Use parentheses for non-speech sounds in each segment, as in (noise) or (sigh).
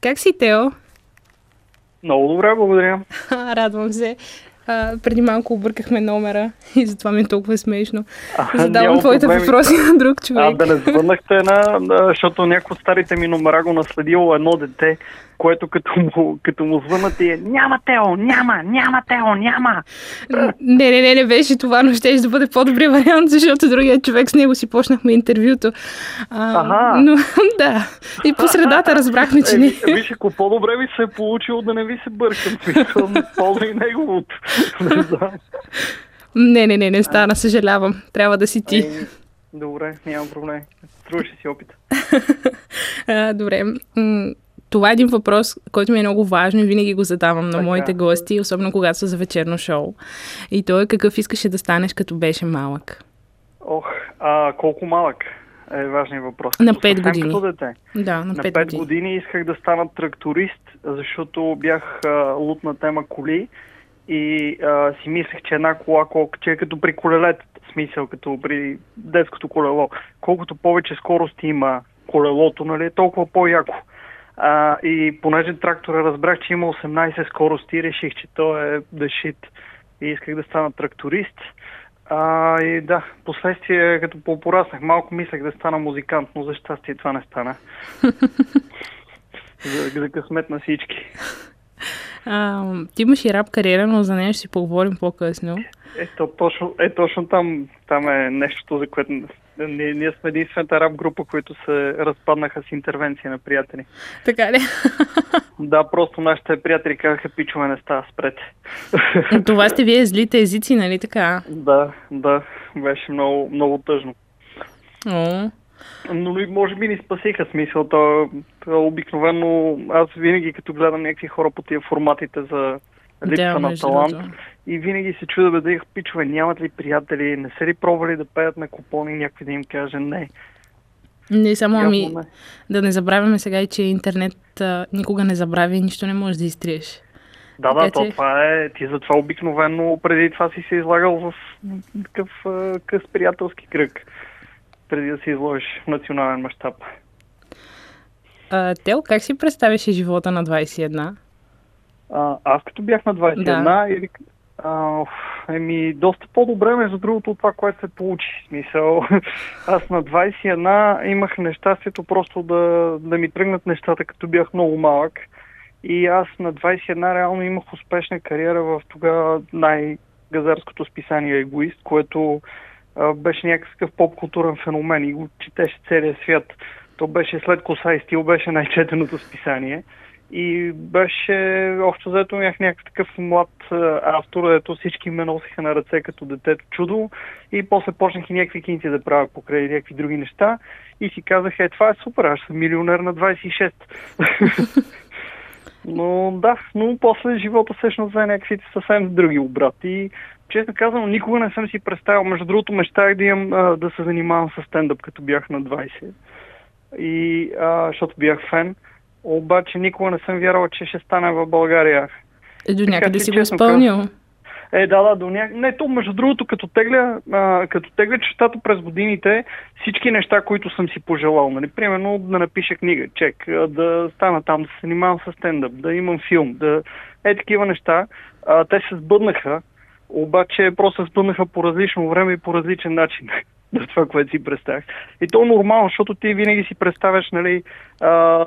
Как си, Тео? Много добре, благодаря. (laughs) Радвам се. А, преди малко объркахме номера (laughs) и затова ми е толкова смешно. Задавам твоите проблеми. въпроси на друг човек. А, да не звъннахте на, на, защото някой от старите ми номера го наследило едно дете, което като му, като му звънат и е няма Тео, няма, няма Тео, няма. Не, не, не, не беше това, но ще да бъде по-добри вариант, защото другия човек с него си почнахме интервюто. А, Аха. Но (laughs) да, и по средата разбрахме, че не. Е, виж, ако по-добре ви се е получило да не ви се бъркам, смисъл, и неговото. Не знам. Не, не, не, не стана, съжалявам. Трябва да си ти. Ей, Добре, няма проблем. Струваше си опит. (laughs) А, добре. Това е един въпрос, който ми е много важен и винаги го задавам на моите гости, особено когато са за вечерно шоу. И то е какъв искаше да станеш, като беше малък. Ох, а колко малък е важният въпрос. На Като пет съвсем години. Като дете. Да, на На 5, 5 години. години исках да стана тракторист, защото бях а, лут на тема коли и а, си мислех, че една кола, колко, че е като при колелет, в смисъл като при детското колело. Колкото повече скорост има колелото, нали, толкова по-яко. А, и понеже трактора разбрах, че има 18 скорости, реших, че то е да шит. И исках да стана тракторист. А, и да, последствие, като по-пораснах малко, мислех да стана музикант, но за щастие това не стана. (laughs) за, за късмет на всички. А, ти имаш и рап кариера, но за нея ще си поговорим по-късно. Ето, точно, е, точно там, там е нещото, за което ние, ние сме единствената рап група, които се разпаднаха с интервенция на приятели. Така ли? Да, просто нашите приятели казаха, пичове не става, спрете. Това сте вие злите езици, нали така? да, да, беше много, много тъжно. О, Но и може би ни спасиха смисъл. То, то обикновено аз винаги като гледам някакви хора по тия форматите за липса да, на талант и винаги се чуда бе да их пичове, нямат ли приятели, не са ли пробвали да пеят на купони, някой да им каже не. Не, само ами, не. да не забравяме сега и, че интернет а, никога не забравя и нищо не можеш да изтриеш. Да, Така да, то това е. Ти затова обикновено преди това си се излагал в такъв къс приятелски кръг. Преди да се изложиш в национален мащаб. А, Тел, как си представяше живота на 21? А, аз като бях на 21, Да. или, а, еми, доста по-добре, между другото, от това, което се получи. Смисъл, (laughs) аз на 21 имах нещастието просто да, да ми тръгнат нещата, като бях много малък. И аз на 21 реално имах успешна кариера в тогава най-газарското списание Егоист, което беше някакъв поп-културен феномен и го четеше целия свят. То беше след Коса и стил, беше най-четеното списание. И беше, общо взето бях някакъв такъв млад автор, дето всички ме носиха на ръце като детето чудо. И после почнах и някакви кинти да правя покрай някакви други неща. И си казах, е, това е супер, аз съм милионер на 26. (laughs) но да, но после живота всъщност взе някакви съвсем други обрати. Честно казано, никога не съм си представил. Между другото, мечтах да имам а, да се занимавам с стендъп, като бях на 20. И, а, защото бях фен. Обаче никога не съм вярвал, че ще стане в България. Е, до някъде си го изпълнил. Е, да, да, до ня... Не, то между другото, като тегля, а, като тегля честата през годините, всички неща, които съм си пожелал, нали, примерно да напиша книга, чек, да стана там, да се занимавам с стендъп, да имам филм, да... Е, такива неща, а, те се сбъднаха, обаче просто се сбъднаха по различно време и по различен начин. (laughs) за това, което си представях. И то е нормално, защото ти винаги си представяш нали,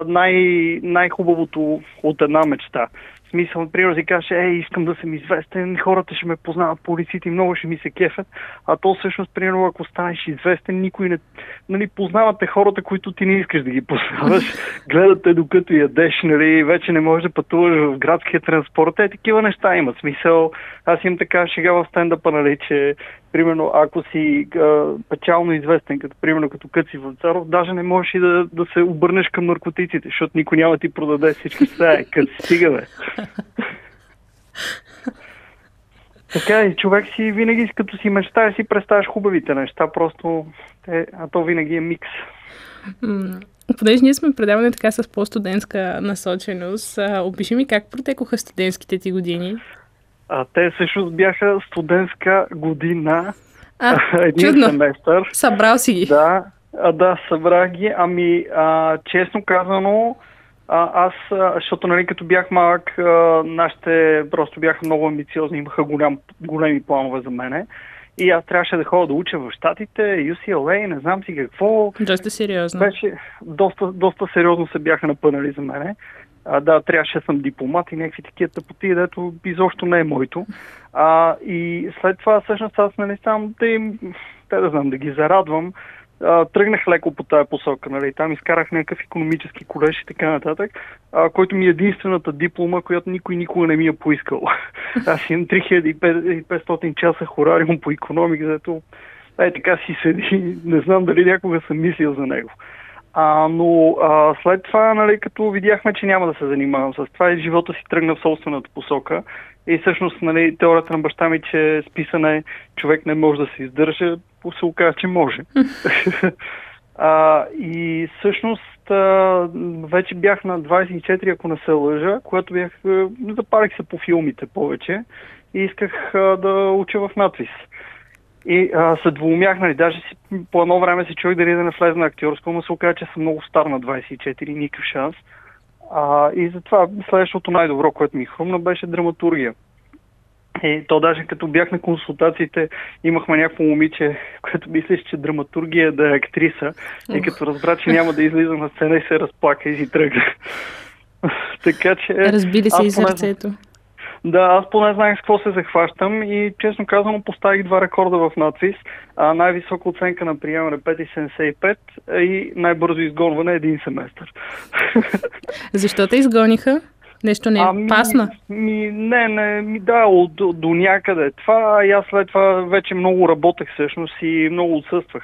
най- най-хубавото от една мечта. Смисъл, например, си кажеш, ей, искам да съм известен, хората ще ме познават по улиците и много ще ми се кефят, а то всъщност, примерно, ако станеш известен, никой не... Нали, познавате хората, които ти не искаш да ги познаваш, (laughs) гледате докато ядеш, нали, вече не можеш да пътуваш в градския транспорт, е, такива неща има. Смисъл, аз имам така шега в стендъпа, нали, че примерно, ако си а, печално известен, като примерно като Къци Вълцаров, даже не можеш и да, да се обърнеш към наркотиците, защото никой няма ти продаде всички сега. Къде стига, бе. (laughs) Така и човек си винаги, като си мечтаеш, си представяш хубавите неща, просто, те, а то винаги е микс. Понеже ние сме предаване така с по-студентска насоченост, опиши ми как протекоха студентските ти години. А, те всъщност бяха студентска година, А, (laughs) един чудно. семестър. Събрал си ги. Да, а, да, събрах ги. Ами, а, честно казано, А, аз, защото нали, като бях малък, нашите просто бяха много амбициозни, имаха голям, големи планове за мене. И аз трябваше да ходя да уча в Штатите, UCLA, не знам си какво. Доста сериозно. Беше, доста, доста сериозно се бяха напънали за мене. А, да, трябваше да съм дипломат и някакви такива тъпоти, дето изобщо не е моето. А, и след това всъщност аз нали сам да им, те да знам, да ги зарадвам, а, тръгнах леко по тази посока. Нали? Там изкарах някакъв економически колеж и така нататък, а, който ми е единствената диплома, която никой никога не ми е поискал. (laughs) Аз имам 3500 часа хорариум по економика, зато е така си седи. Не знам дали някога съм мислил за него. А, но а, след това, нали, като видяхме, че няма да се занимавам с това и живота си тръгна в собствената посока. И всъщност нали, теорията на баща ми, че с писане човек не може да се издържа, се оказа, че може. (laughs) а, и всъщност а, вече бях на 24, ако не се лъжа, когато бях, запарих се по филмите повече и исках а, да уча в надвис. И а, се двумях, нали, даже си, по едно време си чух дали да не влезе на актьорско, но се оказа, че съм много стар на 24, никакъв шанс. А, и затова следващото най-добро, което ми хрумна, беше драматургия. И то даже като бях на консултациите, имахме някакво момиче, което мислеше, че драматургия да е актриса. И като разбра, че няма да излиза на сцена и се разплака и си тръгна. (laughs) така че... Разбили се и сърцето. Да, аз поне знаех с какво се захващам и честно казано поставих два рекорда в надвис. А, най-висока оценка на приема е 5,75 и най-бързо изгонване е един семестър. (laughs) Защо те изгониха? Нещо не е ами, пасна? Ми, не, не, ми, да, от, до, до някъде. Това и аз след това вече много работех всъщност и много отсъствах.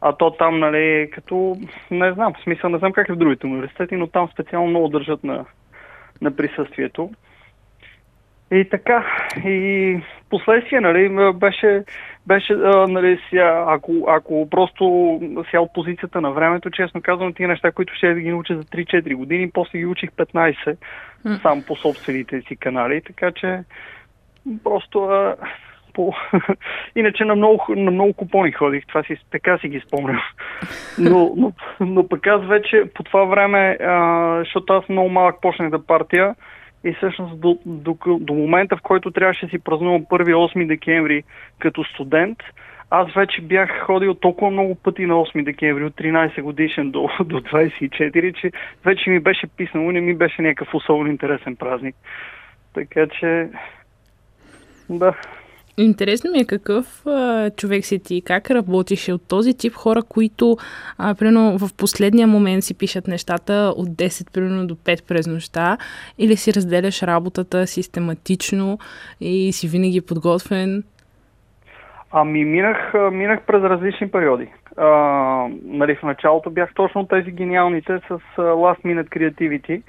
А то там, нали, като, не знам, в смисъл, не знам как е в другите университети, но там специално много държат на, на присъствието. И така, и последствие, нали, беше, беше а, нали, сега, ако, ако просто сега от позицията на времето, честно казвам, тия неща, които ще да ги науча за 3-4 години, после ги учих 15 mm. сам по собствените си канали, така че просто а, по... (laughs) Иначе на много, на много купони ходих, това си, така си ги спомням. (laughs) Но, но, но пък аз вече по това време, а, защото аз много малък почнах да партия, и всъщност до, до, до момента, в който трябваше да си празнувам 1-8 декември като студент, аз вече бях ходил толкова много пъти на 8 декември, от 13 годишен до, (laughs) до 24, че вече ми беше писнало, не ми беше някакъв особено интересен празник. Така че, да. Интересно ми е какъв а, човек си ти, как работиш от този тип хора, които а, примерно в последния момент си пишат нещата от 10 примерно до 5 през нощта или си разделяш работата систематично и си винаги подготвен? Ами минах, минах през различни периоди. А, нали, в началото бях точно тези гениалните с last minute creativity,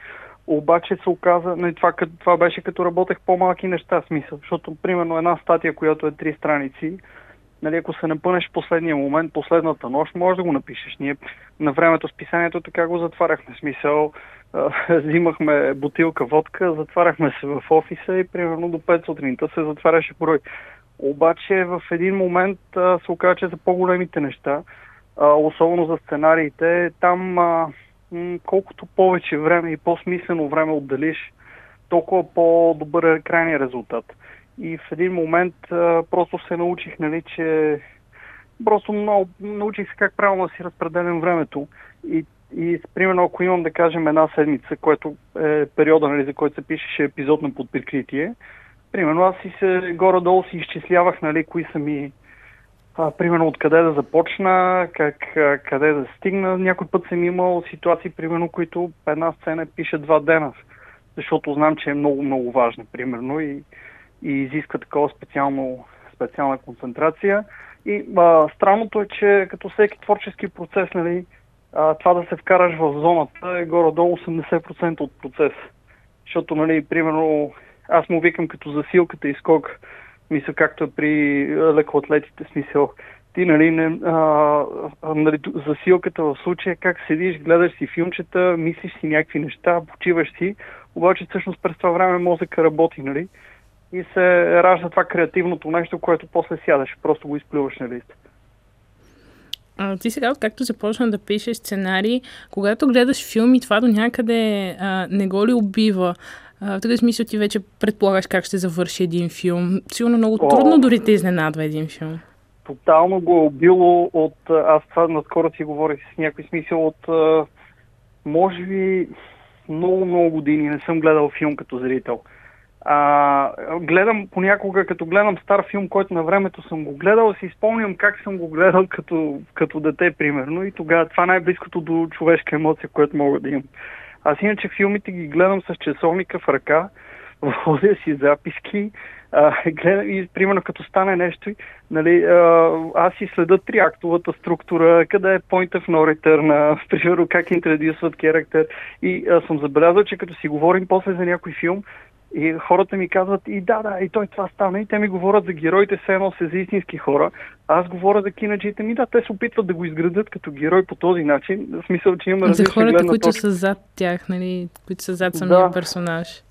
обаче се оказа, нали, това, това беше като работех по-малки неща, смисъл, защото примерно една статия, която е три страници, нали, ако се напънеш в последния момент, последната нощ, може да го напишеш. Ние на времето с писанието така го затваряхме. Смисъл, (laughs) взимахме бутилка водка, затваряхме се в офиса и примерно до 5 сутринта се затваряше брой. Обаче в един момент а, се оказа, че за по-големите неща, а, особено за сценариите, там а, колкото повече време и по-смислено време отделиш, толкова по-добър е крайният резултат. И в един момент а, просто се научих, нали, че просто много, научих се как правилно си разпределям времето. И, и примерно, ако имам да кажем една седмица, което е периода, нали, за който се пишеше епизод на подприкритие, примерно аз си се горе-долу си изчислявах, нали, кои са ми а, примерно откъде да започна, как, къде да стигна. Някой път съм имал ситуации, примерно, които една сцена пише два дена, защото знам, че е много, много важна, примерно, и, и изисква такова специално, специална концентрация. И а, странното е, че като всеки творчески процес, нали, а, това да се вкараш в зоната е горе-долу 80% от процес. Защото, нали, примерно, аз му викам като засилката и скок Мисля, както при лекоатлетите, смисъл. Ти, нали, не, а, нали, засилката в случая, как седиш, гледаш си филмчета, мислиш си някакви неща, почиваш си, обаче всъщност през това време мозъка работи, нали? И се ражда това креативното нещо, което после сядаш, просто го изплюваш на лист. А, ти сега, както започна да пишеш сценарий, когато гледаш филми, това до някъде а, не го ли убива? В такъв смисъл ти вече предполагаш как ще завърши един филм. Сигурно много О, трудно дори те изненадва един филм. Тотално го е убило от... Аз това наскоро си говорих с някой смисъл от... Може би много, много години не съм гледал филм като зрител. А, гледам понякога, като гледам стар филм, който на времето съм го гледал, си спомням как съм го гледал като, като дете, примерно, и тогава това най-близкото до човешка емоция, което мога да имам. Аз иначе филмите ги гледам с часовника в ръка, (laughs) водя си записки, а, гледам, и примерно като стане нещо, нали, а, аз си следа триактовата структура, къде е point of no return, (laughs) примерно как интродюсват характер и а, съм забелязал, че като си говорим после за някой филм, и хората ми казват, и да, да, и той това стана. И те ми говорят за героите, все едно се за истински хора. Аз говоря за кинаджите ми, да, те се опитват да го изградат като герой по този начин. В смисъл, че има За хората, които точка. са зад тях, нали, които са зад самия да. персонаж.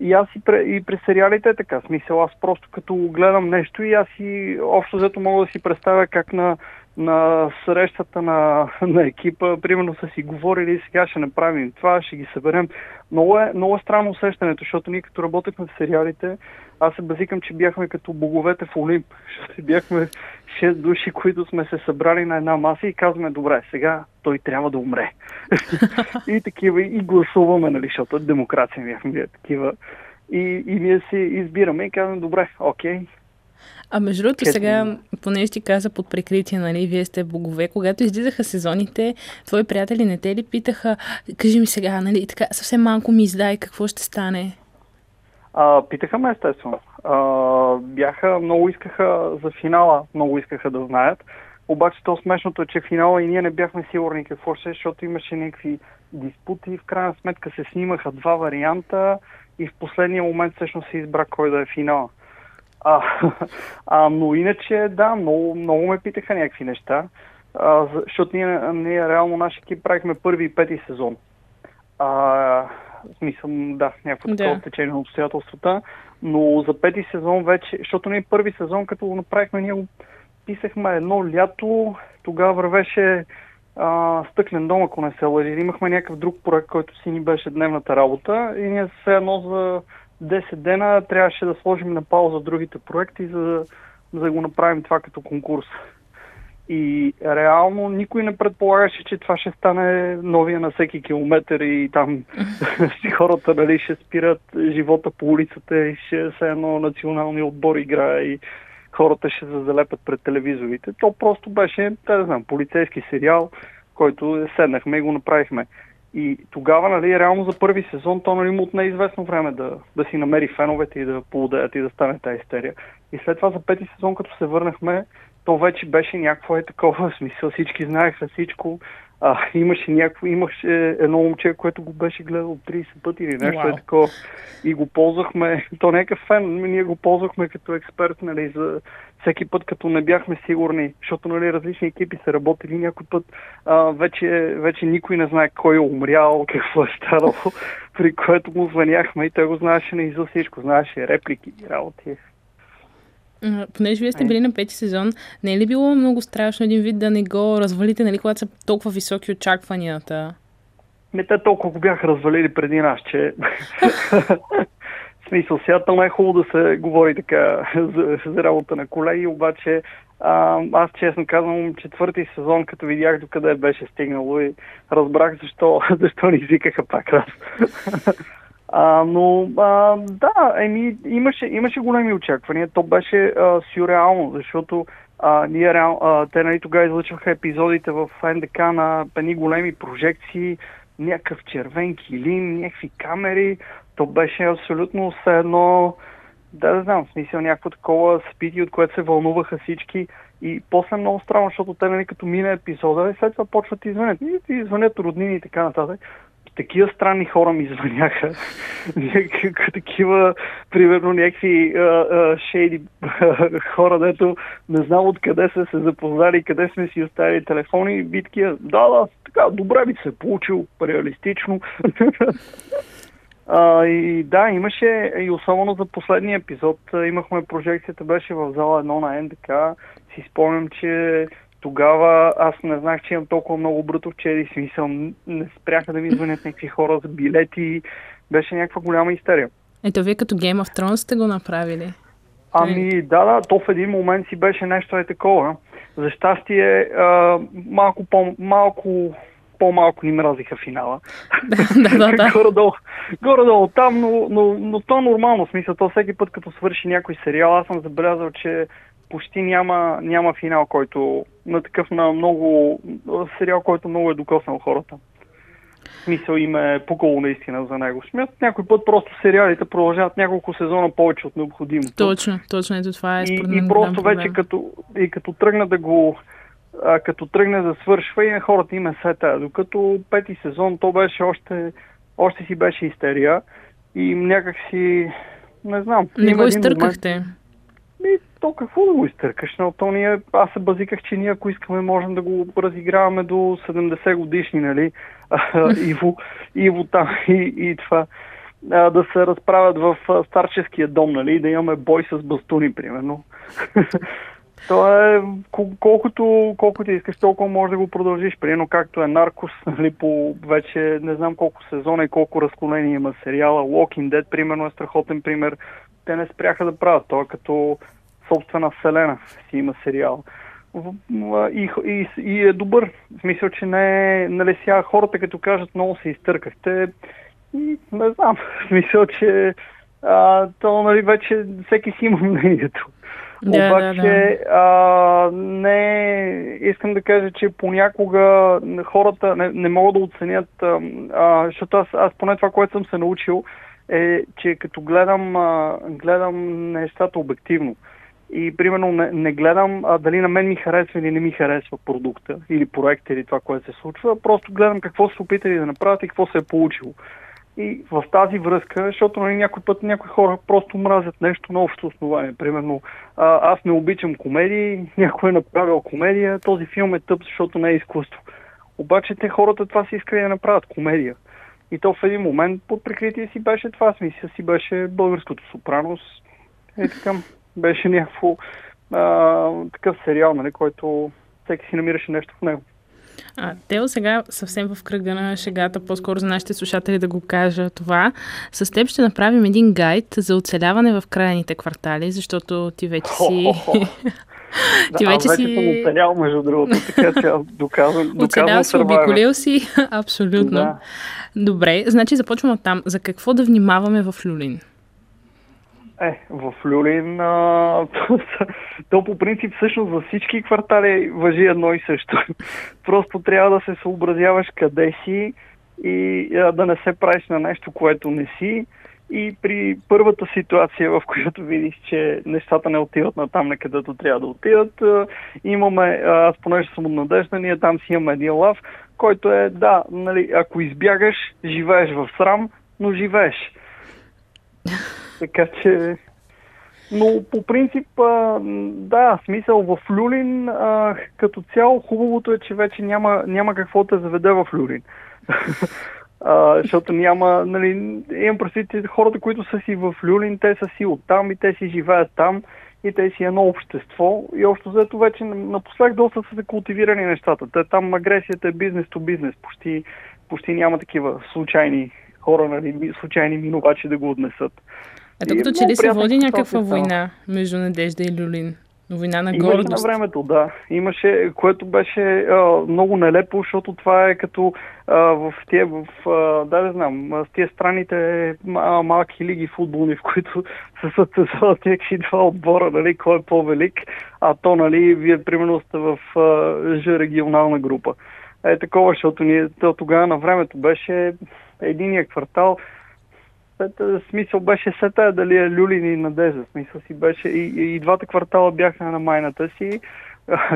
И аз и, пре, и през сериалите е така. Смисъл, аз просто като гледам нещо и аз и общо взето мога да си представя как на на срещата на, на екипа, примерно са си говорили, сега ще направим това, ще ги съберем. Много е, много е странно усещането, защото ние като работехме в сериалите, аз се базикам, че бяхме като боговете в Олимп, (laughs) защото бяхме 6 души, които сме се събрали на една маса и казваме, добре, сега той трябва да умре. (laughs) и такива, и гласуваме, нали, защото демокрация бяхме такива. И, и ние си избираме и казваме, добре, окей, а между другото, сега, понеже ти каза под прикритие, нали, вие сте богове, когато излизаха сезоните, твои приятели не те ли питаха, кажи ми сега, нали, така, съвсем малко ми издай, какво ще стане? А, питаха ме, естествено. А, бяха, много искаха за финала, много искаха да знаят. Обаче то смешното е, че финала и ние не бяхме сигурни какво ще, защото имаше някакви диспути. В крайна сметка се снимаха два варианта и в последния момент всъщност се избра кой да е финала. А, а, но иначе, да, много, много ме питаха някакви неща, а, защото ние, ние реално наш екип правихме първи и пети сезон. А, в смисъл, да, някакво да. такова течение на обстоятелствата, но за пети сезон вече, защото ние първи сезон, като го направихме, ние го писахме едно лято, тогава вървеше а, стъклен дом, ако не се лъжи. Имахме някакъв друг проект, който си ни беше дневната работа и ние все едно за 10 дена трябваше да сложим на пауза другите проекти, за, за да го направим това като конкурс. И реално никой не предполагаше, че това ще стане новия на всеки километър и там (laughs) хората нали, ще спират живота по улицата и ще се едно национални отбор играе и хората ще се залепят пред телевизорите. То просто беше, да знам, полицейски сериал, който седнахме и го направихме. И тогава, нали, реално за първи сезон, то нали, му отне известно време да, да си намери феновете и да поудеят и да стане тази истерия. И след това за пети сезон, като се върнахме, то вече беше някакво е такова (laughs) смисъл. Всички знаеха всичко. А, имаше някакво, имаше едно момче, което го беше гледал 30 пъти или нещо wow. е такова. И го ползвахме, то не е фен, ние го ползвахме като експерт, нали, за всеки път, като не бяхме сигурни, защото нали, различни екипи са работили някой път, а, вече, вече никой не знае кой е умрял, (laughs) какво е станало, при което му звъняхме и той го знаеше на изо всичко, знаеше реплики и работи. Понеже вие сте били на пети сезон, не е ли било много страшно един вид да не го развалите, нали, когато са толкова високи очакванията? Не, те толкова го бяха развалили преди нас, че... (laughs) смисъл, сега там е хубаво да се говори така (laughs) за, за работа на колеги, обаче а, аз честно казвам, четвърти сезон, като видях до къде беше стигнало и разбрах защо, (laughs) защо ни извикаха пак раз. А, но а, да, еми, имаше, имаше големи очаквания. То беше а, сюрреално, защото а, ние, а, те нали, тогава излъчваха епизодите в НДК на едни големи прожекции, някакъв червен килим, някакви камери. То беше абсолютно все едно, да, да знам, в смисъл някакво такова събитие, от което се вълнуваха всички. И после много странно, защото те, нали, като мине епизода, и след това почват и звънят. И, и звънят роднини и така нататък такива странни хора ми звъняха. такива, примерно, някакви шейди хора, дето не знам откъде са се запознали, къде сме си оставили телефони и битки. Да, да, така, добре би се получил, реалистично. И да, имаше, и особено за последния епизод, имахме прожекцията, беше в зала 1 на НДК. Си спомням, че тогава аз не знах, че имам толкова много брутовчери, смисъл не спряха да ми звънят някакви хора за билети, беше някаква голяма истерия. Ето вие като Game of Thrones сте го направили. Ами да, да, то в един момент си беше нещо е такова. За щастие, а, малко, по, малко по-малко ни мразиха финала. да, да, да. (laughs) горе-долу, горе-долу там, но, но, но то е нормално. Смисъл, то всеки път, като свърши някой сериал, аз съм забелязал, че почти няма, няма финал, който на такъв на много сериал, който много е докоснал хората. Смисъл им е пукало наистина за него. Смятат някой път просто сериалите продължават няколко сезона повече от необходимото. Точно, точно ето това е. И, и просто вече като, и като тръгна да го а, като тръгне да свършва и хората им е сета. Докато пети сезон то беше още, още си беше истерия и някак си не знам. Не го изтъркахте. Момент, ми, то какво да го изтъркаш? Но то ние, аз се базиках, че ние ако искаме можем да го разиграваме до 70 годишни, нали? (laughs) Иво, Иво там и, и това. Да се разправят в старческия дом, нали? Да имаме бой с бастуни, примерно. (laughs) То е колкото, колкото искаш, толкова може да го продължиш. Примерно както е Наркос, (laughs) нали, по вече не знам колко сезона и колко разклонения има сериала. Walking Dead, примерно, е страхотен пример те не спряха да правят. Той е като собствена вселена си има сериал. И, и, и е добър. В смисъл, че не. Нали сега хората като кажат много се изтъркахте, и не знам. (laughs) В смисъл, че а, то нали вече всеки си има мнението. Да, Обаче да, да. А, не искам да кажа, че понякога хората не, не могат да оценят, а, защото аз, аз поне това, което съм се научил, е, че като гледам, а, гледам нещата обективно и примерно не, не гледам а, дали на мен ми харесва или не ми харесва продукта или проекта или това, което се случва, просто гледам какво са опитали да направят и какво се е получило. И в тази връзка, защото нали, някой път някои хора просто мразят нещо на общо основание. Примерно, а, аз не обичам комедии, (laughs) някой е направил комедия, този филм е тъп, защото не е изкуство. Обаче те хората това си искали да направят комедия. И то в един момент под прикритие си беше това, смисъл си беше българското сопранос. Е така, беше някакво а, такъв сериал, нали, който всеки си намираше нещо в него. А, Тео, сега съвсем в кръга на шегата, по-скоро за нашите слушатели да го кажа това. С теб ще направим един гайд за оцеляване в крайните квартали, защото ти вече си... (laughs) ти вече, вече си... съм оцелял, между другото, така че аз доказвам. Оцелял си, обиколил си, (laughs) абсолютно. Да. Добре, значи започваме от там. За какво да внимаваме в Люлин? Е, в Люлин, а, то, (laughs) то по принцип всъщност за всички квартали въжи едно и също. (laughs) Просто трябва да се съобразяваш къде си и а, да не се правиш на нещо, което не си. И при първата ситуация, в която видиш, че нещата не отиват на там, на където трябва да отидат, имаме, аз понеже съм от надежда, ние там си имаме един лав, който е, да, нали, ако избягаш, живееш в срам, но живееш. (laughs) Така че... Но по принцип, да, смисъл в Люлин, като цяло хубавото е, че вече няма, няма какво да заведе в Люлин. (laughs) А, защото няма, нали, имам предвид хората, които са си в Люлин, те са си оттам и те си живеят там и те си едно общество и общо взето вече напоследък доста са се култивирани нещата. Те, там агресията е бизнес то бизнес, почти, почти няма такива случайни хора, нали, случайни минувачи да го отнесат. Ето като че ли се води някаква война между Надежда и Люлин? Война на гордост. Имаше на времето, да. Имаше, което беше а, много нелепо, защото това е като а, в тия, в, а, да не знам, с тия страните малки лиги футболни, в които (laughs) се състезават някакви два отбора, нали, кой е по-велик, а то, нали, вие примерно сте в а, Ж регионална група. Е такова, защото ние то, тогава на времето беше единия квартал, смисъл беше сета дали е Люлин и Надежда. Смисъл си беше и, и двата квартала бяха на майната си.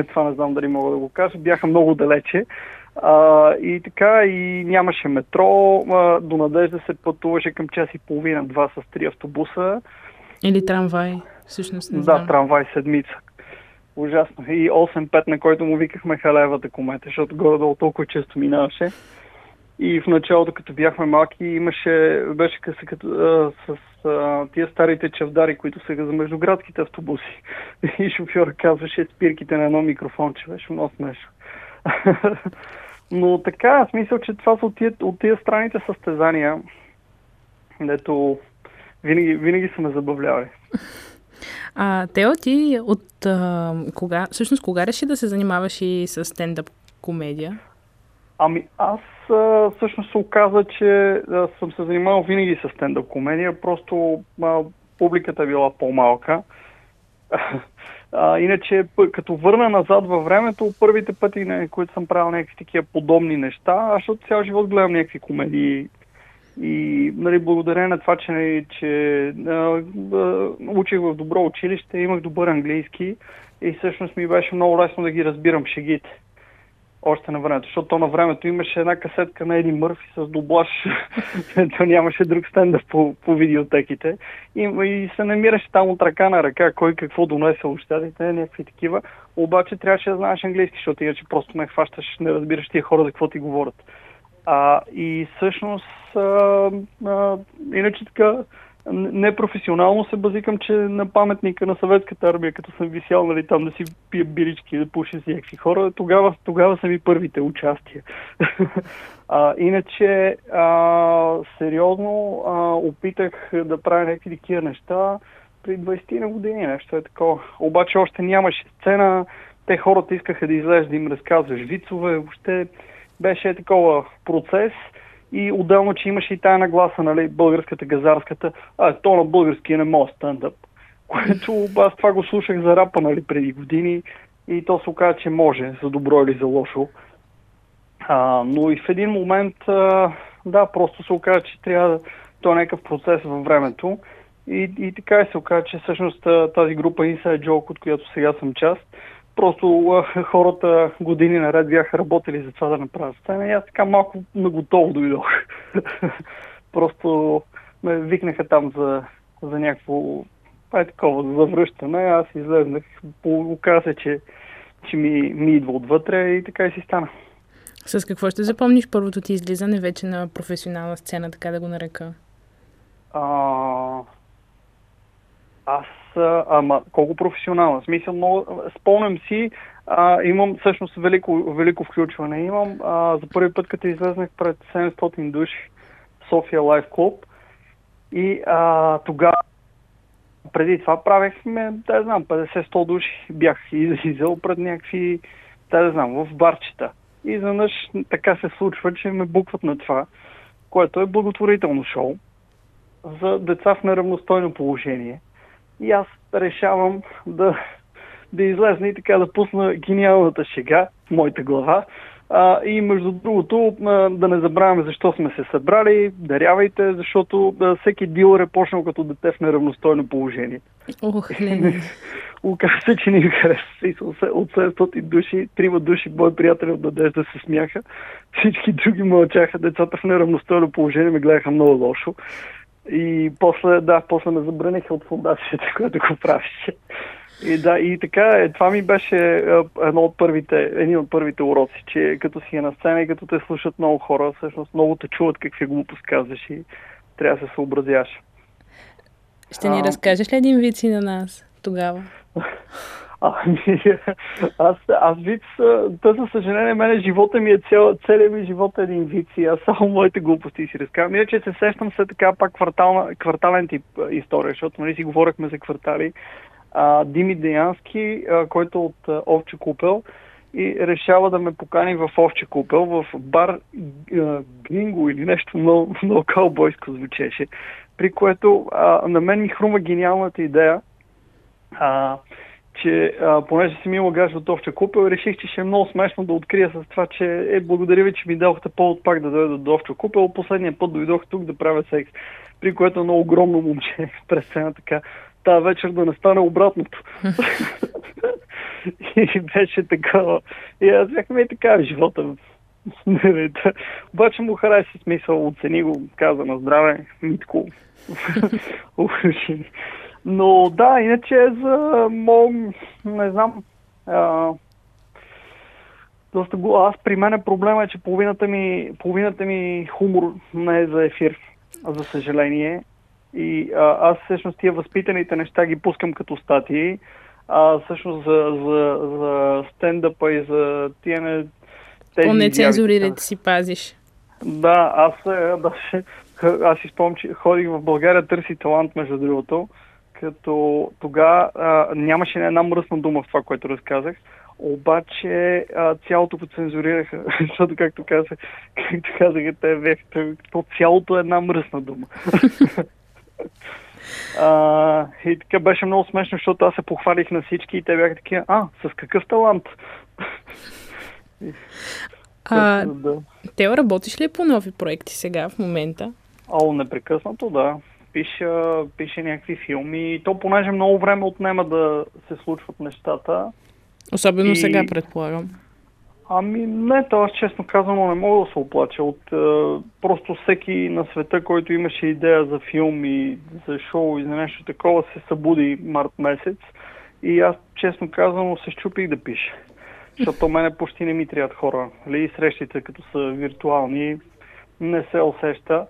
Това не знам дали мога да го кажа. Бяха много далече. А, и така, и нямаше метро. А, до Надежда се пътуваше към час и половина, два с три автобуса. Или трамвай, всъщност не Да, знам. трамвай седмица. Ужасно. И 8-5, на който му викахме халевата комета, защото горе-долу толкова често минаваше. И в началото, като бяхме малки, имаше, беше къса като, а, с а, тия старите чавдари, които са за междуградските автобуси. (laughs) И шофьора казваше спирките на едно микрофонче. Беше много смешно. (laughs) Но така, смисъл, че това са от тия, от тия страните състезания, дето винаги, винаги са ме забавлявали. А, Тео, ти от а, кога, всъщност кога реши да се занимаваш и с стендъп комедия? Ами аз а, всъщност се оказа, че а, съм се занимавал винаги с стендъп комедия, просто а, публиката е била по-малка. (laughs) А, иначе, като върна назад във времето, първите пъти, на които съм правил някакви такива подобни неща, защото цял живот гледам някакви комедии и нали, благодарение на това, че, нали, че а, а, учих в добро училище, имах добър английски и всъщност ми беше много лесно да ги разбирам шегите още на времето, защото на времето имаше една касетка на Еди Мърфи с дублаж, (laughs) то нямаше друг стендър по, по видеотеките и, и се намираше там от ръка на ръка, кой какво донесе общатите, някакви такива, обаче трябваше да знаеш английски, защото иначе просто не хващаш, не разбираш тия хора за какво ти говорят. А, и всъщност, а, а, иначе така, непрофесионално се базикам, че на паметника на съветската армия, като съм висял нали, там да си пия бирички, да пуша си някакви хора, тогава, тогава са ми първите участия. (laughs) а, иначе, а, сериозно а, опитах да правя някакви такива неща при 20 на години, нещо е такова. Обаче още нямаше сцена, те хората искаха да излезеш да им разказваш вицове, въобще беше такова процес – и отделно, че имаше и тая нагласа, нали, българската, газарската, а, то на български не може стендъп. Което аз това го слушах за рапа, нали, преди години и то се оказа, че може, за добро или за лошо. А, но и в един момент, а, да, просто се оказа, че трябва то е някакъв процес във времето. И, и така и се оказа, че всъщност тази група Inside Joke, от която сега съм част, Просто а, хората години наред бяха работили за това да направят сцена и аз така малко наготово дойдох. (laughs) Просто ме викнаха там за, за някакво е такова завръщане. Аз излезнах, оказа че, че ми, ми идва отвътре и така и си стана. С какво ще запомниш първото ти излизане вече на професионална сцена, така да го нарека? А, аз, ама колко професионално. Смисъл, много, спомням си, а, имам всъщност велико, велико включване. Имам а, за първи път, като излезнах пред 700 души в София Лайф Клуб и а, тогава преди това правехме, да знам, 50-100 души бях излизал пред някакви, да знам, в барчета. И изведнъж така се случва, че ме букват на това, което е благотворително шоу за деца в неравностойно положение. И аз решавам да, да излезна и така да пусна гениалната шега в моята глава. А, и между другото, да не забравяме защо сме се събрали, дарявайте, защото всеки дилър е почнал като дете в неравностойно положение. Ох. (laughs) Оказа се, че ни хареса. От 700 души, трима души, мои приятели от Надежда се смяха. Всички други мълчаха. Децата в неравностойно положение ме гледаха много лошо. И после, да, после ме забраниха от фундацията, (laughs) която го правише. И да, и така, е, това ми беше едно от първите, един от първите уроци, че като си е на сцена и като те слушат много хора, всъщност много те чуват какви глупост казваш и трябва да се съобразяш. Ще ни а... разкажеш ли един вици на нас тогава? (laughs) Ами, (laughs) аз, аз виц, да, за съжаление, мене живота ми е цел, целият ми живот е един виц и аз само моите глупости си разказвам. Иначе се сещам се така пак квартална, квартален тип история, защото нали си говорихме за квартали. А, Дими Деянски, а, който от а, Овче Купел, и решава да ме покани в Овче Купел, в бар Гринго или нещо много, (laughs) много каубойско звучеше, при което а, на мен ми хрума гениалната идея а, че а, понеже си ми гаш от Овче Купел, реших, че ще е много смешно да открия с това, че е благодаря ви, че ми дадохте повод пак да дойда до Овче Купел. Последния път дойдох тук да правя секс, при което е много огромно момче (laughs) през сцена така. Тази вечер да не стане обратното. (laughs) (laughs) и беше такова. И аз бях ми така в живота. Обаче му хареса смисъл, оцени го, каза на здраве, Митко. Но да, иначе за мол, не знам, а, доста го... Аз при мен проблема е, че половината ми, половината ми хумор не е за ефир, за съжаление. И а, аз всъщност тия възпитаните неща ги пускам като статии, а всъщност за, за, за стендъпа и за тия не... По-нецензурирайте си пазиш. Да, аз, да, аз си спомням, че ходих в България търси талант, между другото, като тогава нямаше една мръсна дума в това, което разказах. Обаче а, цялото го цензурираха, (laughs) защото както казах, както казаха те вехте, то цялото е една мръсна дума. (laughs) а, и така беше много смешно, защото аз се похвалих на всички и те бяха такива, а, с какъв талант? а, (laughs) да. Те работиш ли по нови проекти сега, в момента? О, непрекъснато, да. Пиша, пише някакви филми. И то, понеже много време отнема да се случват нещата, Особено и... сега, предполагам. Ами не, то аз честно казано не мога да се оплача. От, е, просто всеки на света, който имаше идея за филм и за шоу и за нещо такова, се събуди март месец. И аз честно казано се щупих да пиша. Защото мене почти не ми трябват хора. Ли, нали, срещите, като са виртуални, не се усеща.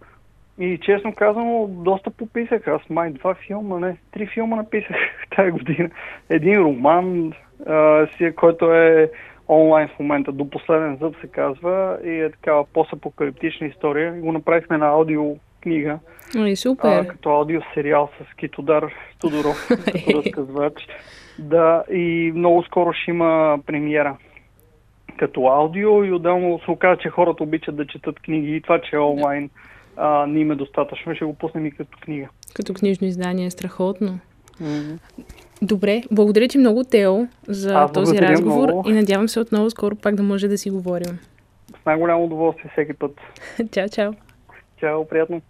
И честно казано, доста пописах. Аз май два филма, не, три филма написах (laughs) тази година. Един роман, а, си, който е онлайн в момента, до последен зъб се казва и е такава постапокалиптична история. И го направихме на аудио книга. Ой, супер. А, като аудио сериал с Китодар Тодоров, (laughs) като разказвач. Да, и много скоро ще има премиера като аудио и отделно се оказа, че хората обичат да четат книги и това, че е онлайн а, не им е достатъчно. Ще го пуснем и като книга. Като книжно издание е страхотно. Mm-hmm. Добре, благодаря ти много, Тео, за Аз този разговор много. и надявам се отново скоро пак да може да си говорим. С най-голямо удоволствие всеки път. (laughs) чао, чао. Чао, приятно.